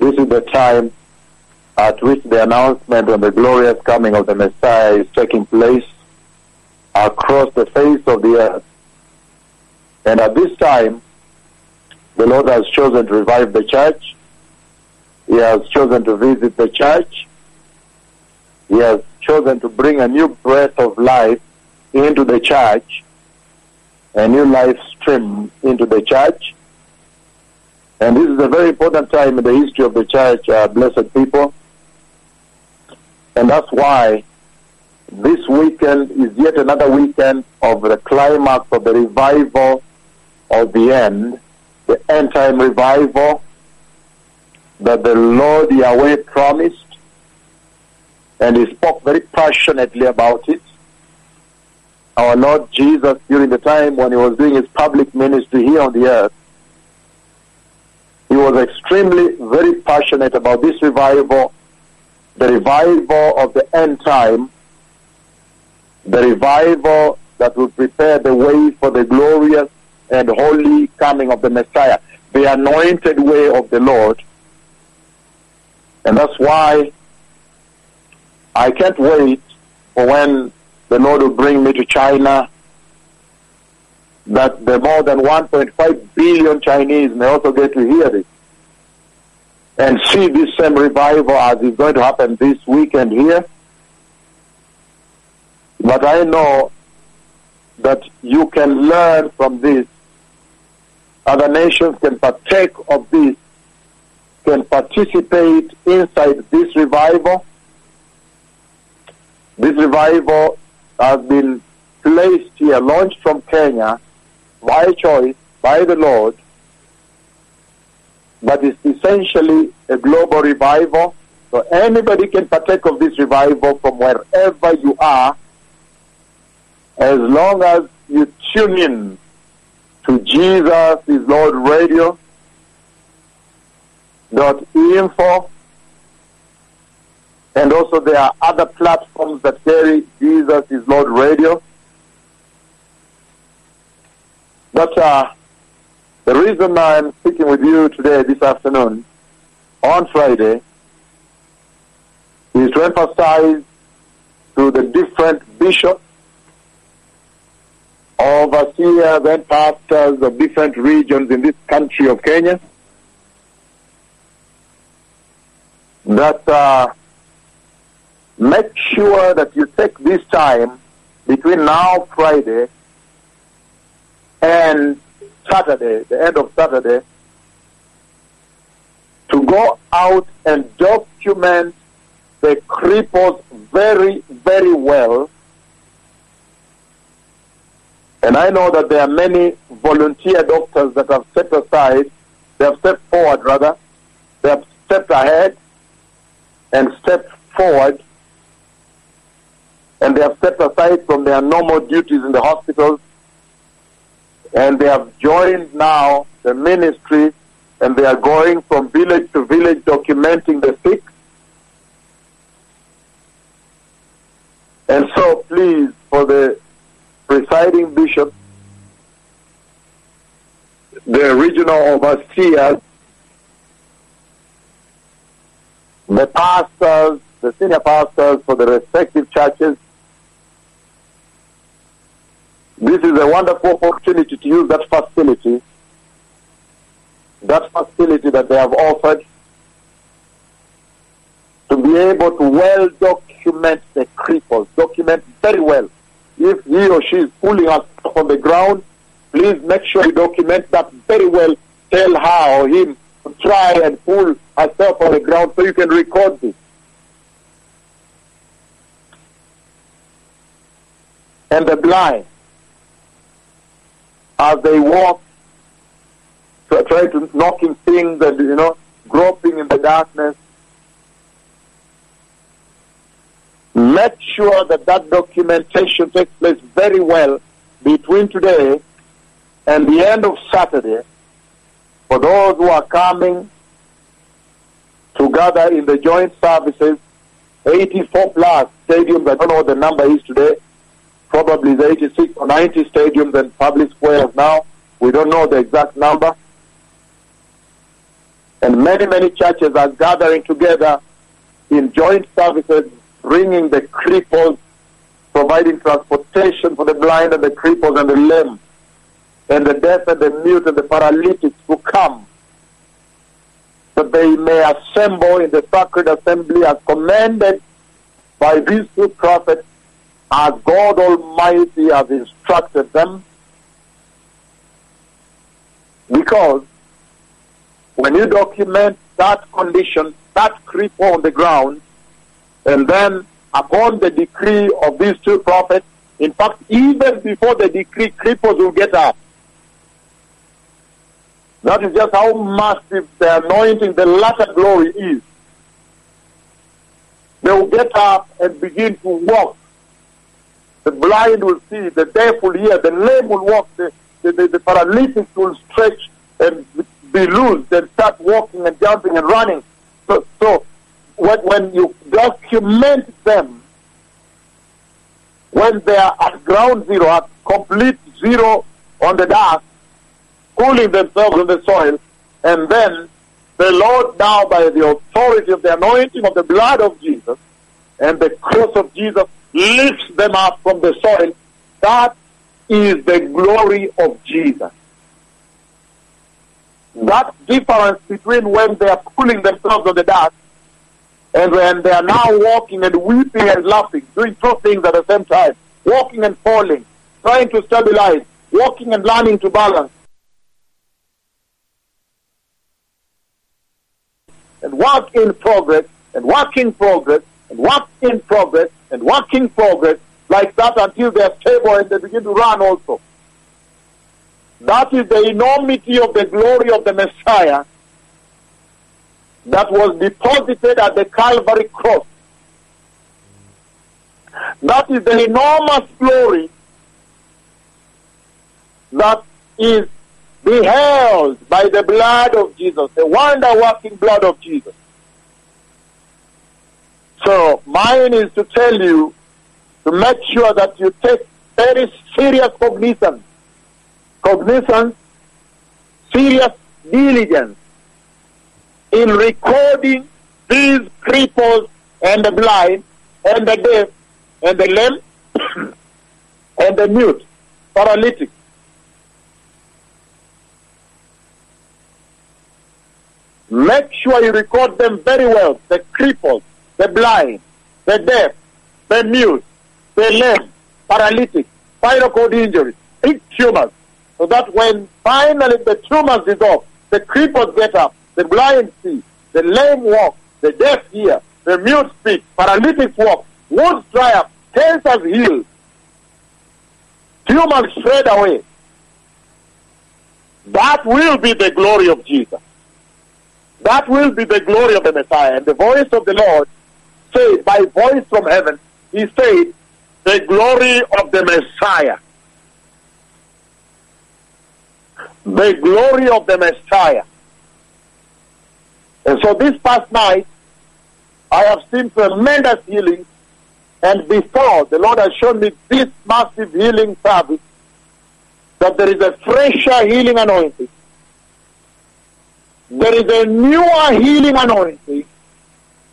This is the time at which the announcement of the glorious coming of the Messiah is taking place across the face of the earth. And at this time, the Lord has chosen to revive the church. He has chosen to visit the church. He has chosen to bring a new breath of life into the church, a new life stream into the church. And this is a very important time in the history of the church, uh, blessed people. And that's why this weekend is yet another weekend of the climax of the revival of the end, the end time revival that the Lord Yahweh promised. And he spoke very passionately about it. Our Lord Jesus, during the time when he was doing his public ministry here on the earth, he was extremely very passionate about this revival, the revival of the end time, the revival that will prepare the way for the glorious and holy coming of the Messiah, the anointed way of the Lord. And that's why I can't wait for when the Lord will bring me to China, that the more than 1.5 billion Chinese may also get to hear this and see this same revival as is going to happen this weekend here. But I know that you can learn from this. Other nations can partake of this, can participate inside this revival. This revival has been placed here, launched from Kenya by choice, by the Lord, but it's essentially a global revival. So anybody can partake of this revival from wherever you are, as long as you tune in to Jesus is Lord Radio dot info and also there are other platforms that carry Jesus is Lord Radio. But uh, the reason I'm speaking with you today, this afternoon, on Friday, is to emphasize to the different bishops, overseers, and pastors of different regions in this country of Kenya that uh, make sure that you take this time between now, Friday, and Saturday, the end of Saturday, to go out and document the cripples very, very well. And I know that there are many volunteer doctors that have stepped aside, they have stepped forward rather, they have stepped ahead and stepped forward, and they have stepped aside from their normal duties in the hospitals and they have joined now the ministry and they are going from village to village documenting the sick. And so please, for the presiding bishop, the regional overseers, the pastors, the senior pastors for the respective churches, this is a wonderful opportunity to use that facility, that facility that they have offered, to be able to well document the cripples, document very well. If he or she is pulling us on the ground, please make sure you document that very well. Tell her or him to try and pull herself on the ground so you can record this. And the blind, as they walk, trying to knocking things and, you know, groping in the darkness. Make sure that that documentation takes place very well between today and the end of Saturday for those who are coming to gather in the joint services, 84 plus stadiums, I don't know what the number is today, probably the 86 or 90 stadiums and public squares now. We don't know the exact number. And many, many churches are gathering together in joint services, bringing the cripples, providing transportation for the blind and the cripples and the lame, and the deaf and the mute and the paralytics who come, that they may assemble in the sacred assembly as commanded by these two prophets, as God Almighty has instructed them. Because when you document that condition, that cripple on the ground, and then upon the decree of these two prophets, in fact, even before the decree, cripples will get up. That is just how massive the anointing, the latter glory is. They will get up and begin to walk. The blind will see, the deaf will hear, the lame will walk, the, the, the, the paralytic will stretch and be loosed and start walking and jumping and running. So, so when, when you document them, when they are at ground zero, at complete zero on the dust, cooling themselves on the soil, and then the Lord now by the authority of the anointing of the blood of Jesus and the cross of Jesus lifts them up from the soil. That is the glory of Jesus. That difference between when they are pulling themselves on the dust and when they are now walking and weeping and laughing, doing two things at the same time, walking and falling, trying to stabilize, walking and learning to balance. And work in progress, and work in progress, and work in progress, and work in progress, like that until they are stable and they begin to run also. That is the enormity of the glory of the Messiah that was deposited at the Calvary cross. That is the enormous glory that is beheld by the blood of Jesus, the wonder working blood of Jesus. So, mine is to tell you to make sure that you take very serious cognizance, cognizance, serious diligence in recording these cripples and the blind and the deaf and the lame and the mute, paralytic. Make sure you record them very well. The cripples, the blind, the deaf, the mute, the lame, paralytic, spinal cord injuries, big tumors. So that when finally the tumors dissolve, the cripples get up, the blind see, the lame walk, the deaf hear, the mute speak, paralytics walk, wounds dry up, cancers heal, tumors shred away. That will be the glory of Jesus. That will be the glory of the Messiah. And the voice of the Lord said, by voice from heaven, he said, the glory of the Messiah. The glory of the Messiah. And so this past night, I have seen tremendous healing. And before, the Lord has shown me this massive healing service, that there is a fresher healing anointing. There is a newer healing anointing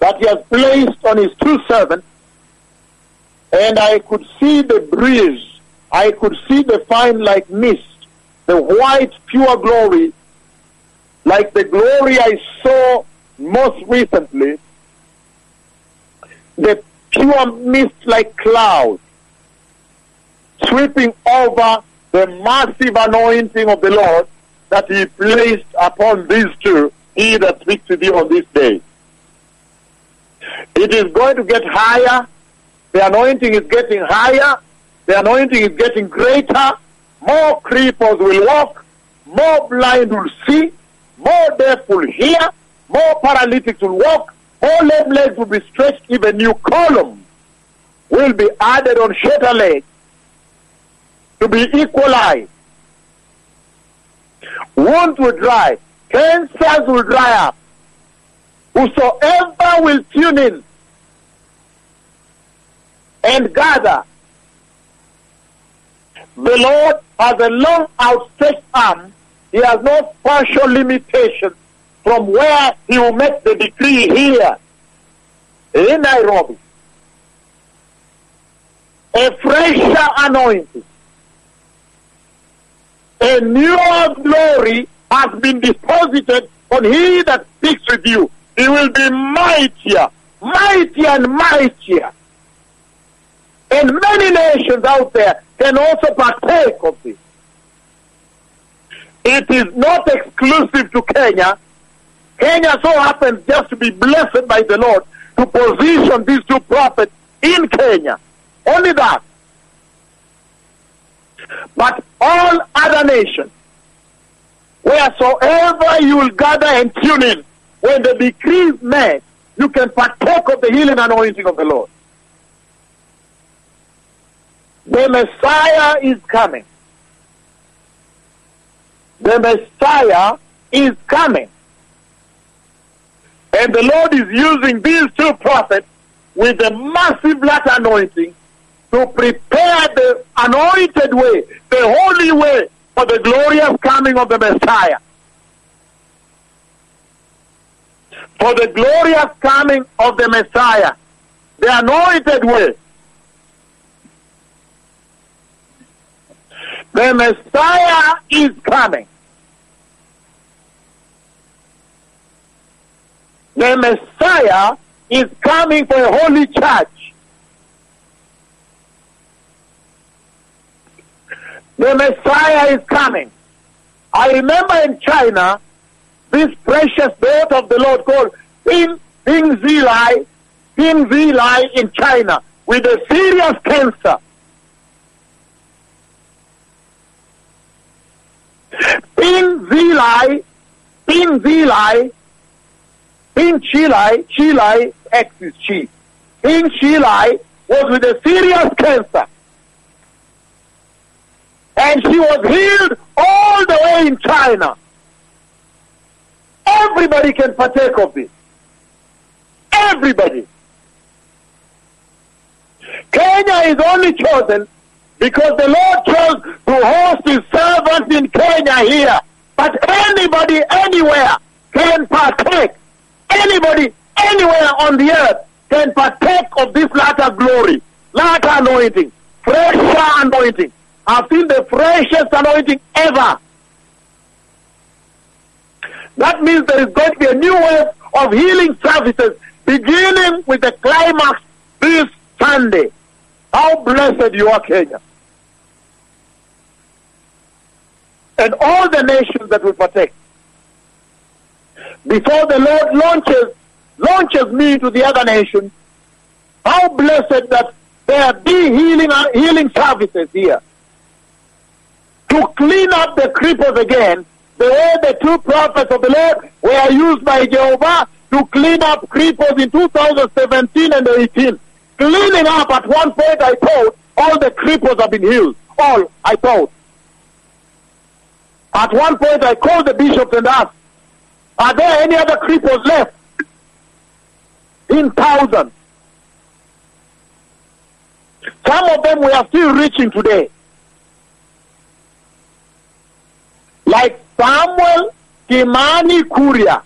that He has placed on His two servants. And I could see the breeze. I could see the fine like mist, the white pure glory like the glory I saw most recently, the pure mist like cloud sweeping over the massive anointing of the Lord that He placed upon these two, He that speaks to you on this day. It is going to get higher. The anointing is getting higher. The anointing is getting greater. More cripples will walk. More blind will see more deaf will hear, more paralytics will walk, more lame legs will be stretched, even new columns will be added on shorter legs to be equalized. Wounds will dry, cancers will dry up. Whosoever will tune in and gather, the Lord has a long outstretched arm he has no partial limitation from where he will make the decree here in Nairobi. A fresher anointing. A newer glory has been deposited on he that speaks with you. He will be mightier, mightier and mightier. And many nations out there can also partake of this. It is not exclusive to Kenya. Kenya so happens just to be blessed by the Lord to position these two prophets in Kenya. Only that. But all other nations, wheresoever you will gather and tune in, when the decree is made, you can partake of the healing anointing of the Lord. The Messiah is coming. The Messiah is coming. And the Lord is using these two prophets with a massive latter anointing to prepare the anointed way, the holy way for the glorious coming of the Messiah. For the glorious coming of the Messiah, the anointed way. The Messiah is coming. The Messiah is coming for a holy church. The Messiah is coming. I remember in China, this precious daughter of the Lord called Ping, Ping Zilai, Ping Zilai in China with a serious cancer. Ping Zilai, Ping Zilai, Ping Chilai, Chilai, X is Chi. Ping Chilai was with a serious cancer. And she was healed all the way in China. Everybody can partake of this. Everybody. Kenya is only chosen because the Lord chose to host his servants in Kenya here. But anybody, anywhere can partake. Anybody, anywhere on the earth can partake of this latter glory, latter anointing, fresher anointing. I've seen the freshest anointing ever. That means there is going to be a new wave of healing services beginning with the climax this Sunday. How blessed you are, Kenya. And all the nations that will partake. Before the Lord launches launches me to the other nations, how blessed that there be healing uh, healing services here. To clean up the cripples again, the way the two prophets of the Lord were used by Jehovah to clean up cripples in 2017 and 18. Cleaning up at one point, I thought all the cripples have been healed. All, I thought. At one point, I called the bishops and asked, Are there any other cripples left? In thousands. Some of them we are still reaching today. Like Samuel Kimani Kuria.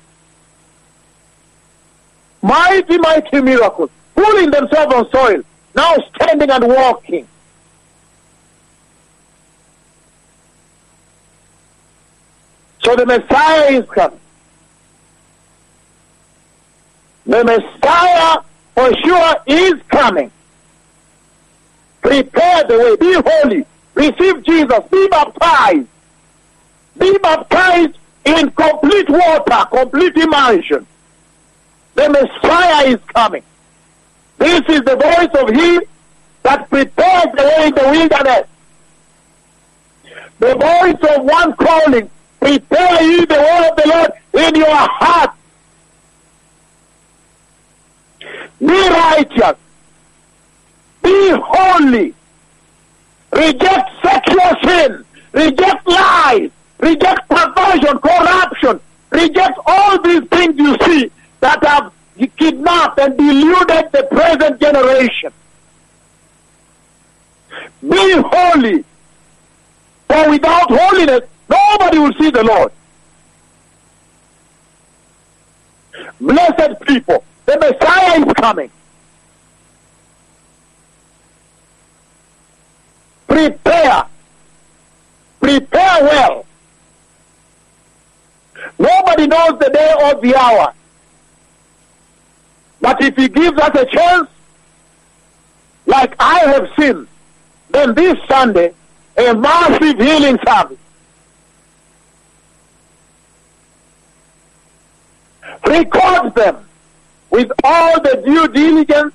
Mighty, mighty miracles. Pulling themselves on soil. Now standing and walking. So the Messiah is coming. The Messiah for sure is coming. Prepare the way. Be holy. Receive Jesus. Be baptized. Be baptized in complete water, complete immersion. The Messiah is coming. This is the voice of Him that prepares the way in the wilderness. The voice of one calling, prepare ye the way of the Lord in your heart. Be righteous. Be holy. Reject sexual sin. Reject lies. Reject perversion, corruption. Reject all these things you see that have kidnapped and deluded the present generation. Be holy. For without holiness, nobody will see the Lord. Blessed people, the Messiah is coming. Prepare. Prepare well. Nobody knows the day or the hour. But if he gives us a chance, like I have seen, then this Sunday, a massive healing service. Record them with all the due diligence,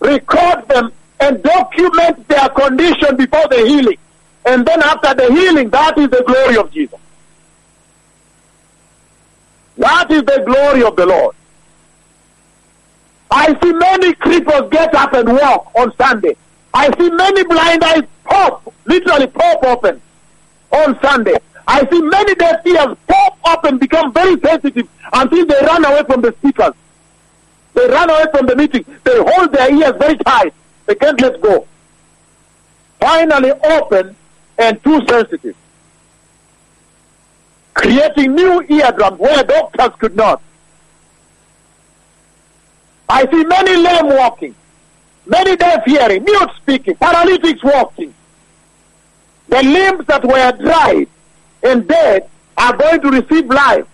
record them and document their condition before the healing. And then after the healing, that is the glory of Jesus. That is the glory of the Lord. I see many cripples get up and walk on Sunday. I see many blind eyes pop, literally pop open on Sunday. I see many deaf ears pop up and become very sensitive until they run away from the speakers. They run away from the meeting. They hold their ears very tight. They can't let go. Finally open and too sensitive. Creating new eardrums where doctors could not. I see many lame walking, many deaf hearing, mute speaking, paralytics walking. The limbs that were dried and dead are going to receive life.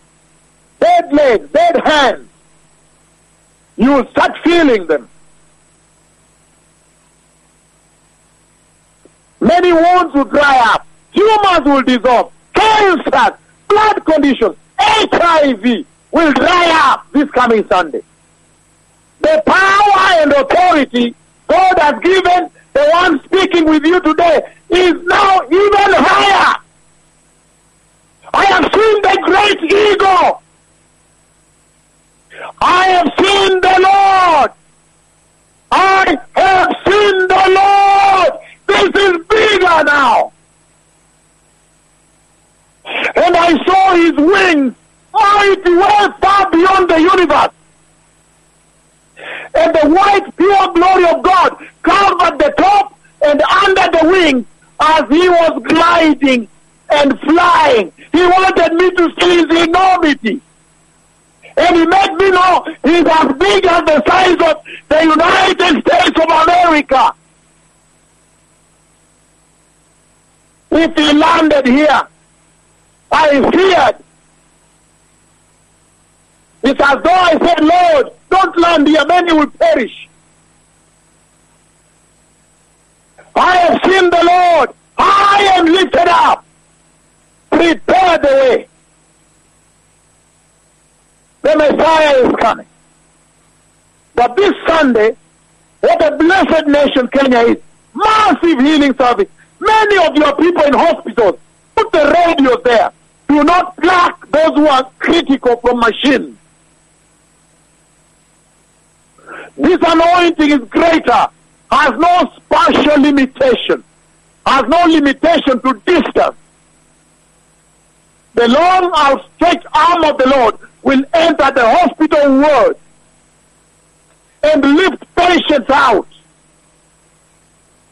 Dead legs, dead hands. You will start feeling them. Many wounds will dry up. Tumors will dissolve. Cancer, blood conditions, HIV will dry up this coming Sunday. The power and authority God has given the one speaking with you today is now even higher. I have seen the great eagle. I have seen the Lord. I have seen the Lord. This is bigger now. And I saw his wings mighty way far beyond the universe. And the white pure glory of God covered the top and under the wings as he was gliding and flying. He wanted me to see his enormity. And he made me know he's as big as the size of the United States of America. If he landed here, I feared. It's as though I said, Lord, don't land here, many will perish. I have seen the Lord. I am lifted up. Prepare the way. The Messiah is coming. But this Sunday, what a blessed nation Kenya is. Massive healing service. Many of your people in hospitals, put the radio there. Do not pluck those who are critical from machines. This anointing is greater, has no spatial limitation, has no limitation to distance. The long outstretched arm of the Lord will enter the hospital ward and lift patients out.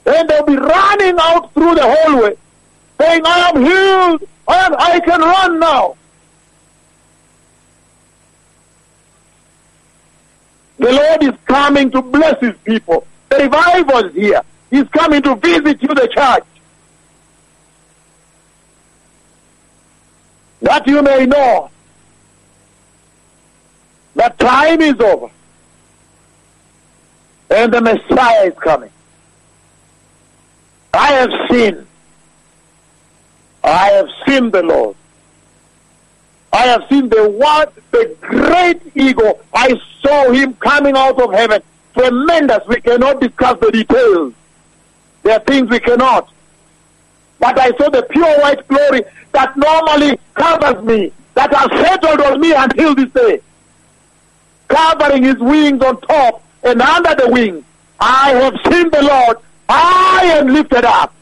And they'll be running out through the hallway saying, I am healed. and I can run now. The Lord is coming to bless his people. The revival is here. He's coming to visit you, the church. That you may know that time is over. And the Messiah is coming. I have seen. I have seen the Lord. I have seen the one, the great eagle. I saw him coming out of heaven. Tremendous. We cannot discuss the details. There are things we cannot. But I saw the pure white glory that normally covers me, that has settled on me until this day. Covering his wings on top and under the wings. I have seen the Lord. I am lifted up.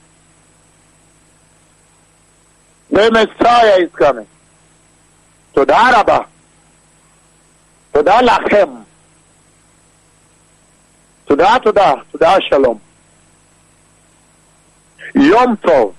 במסייע יזכנה. תודה רבה. תודה לכם. תודה, תודה, תודה, שלום. יום טוב.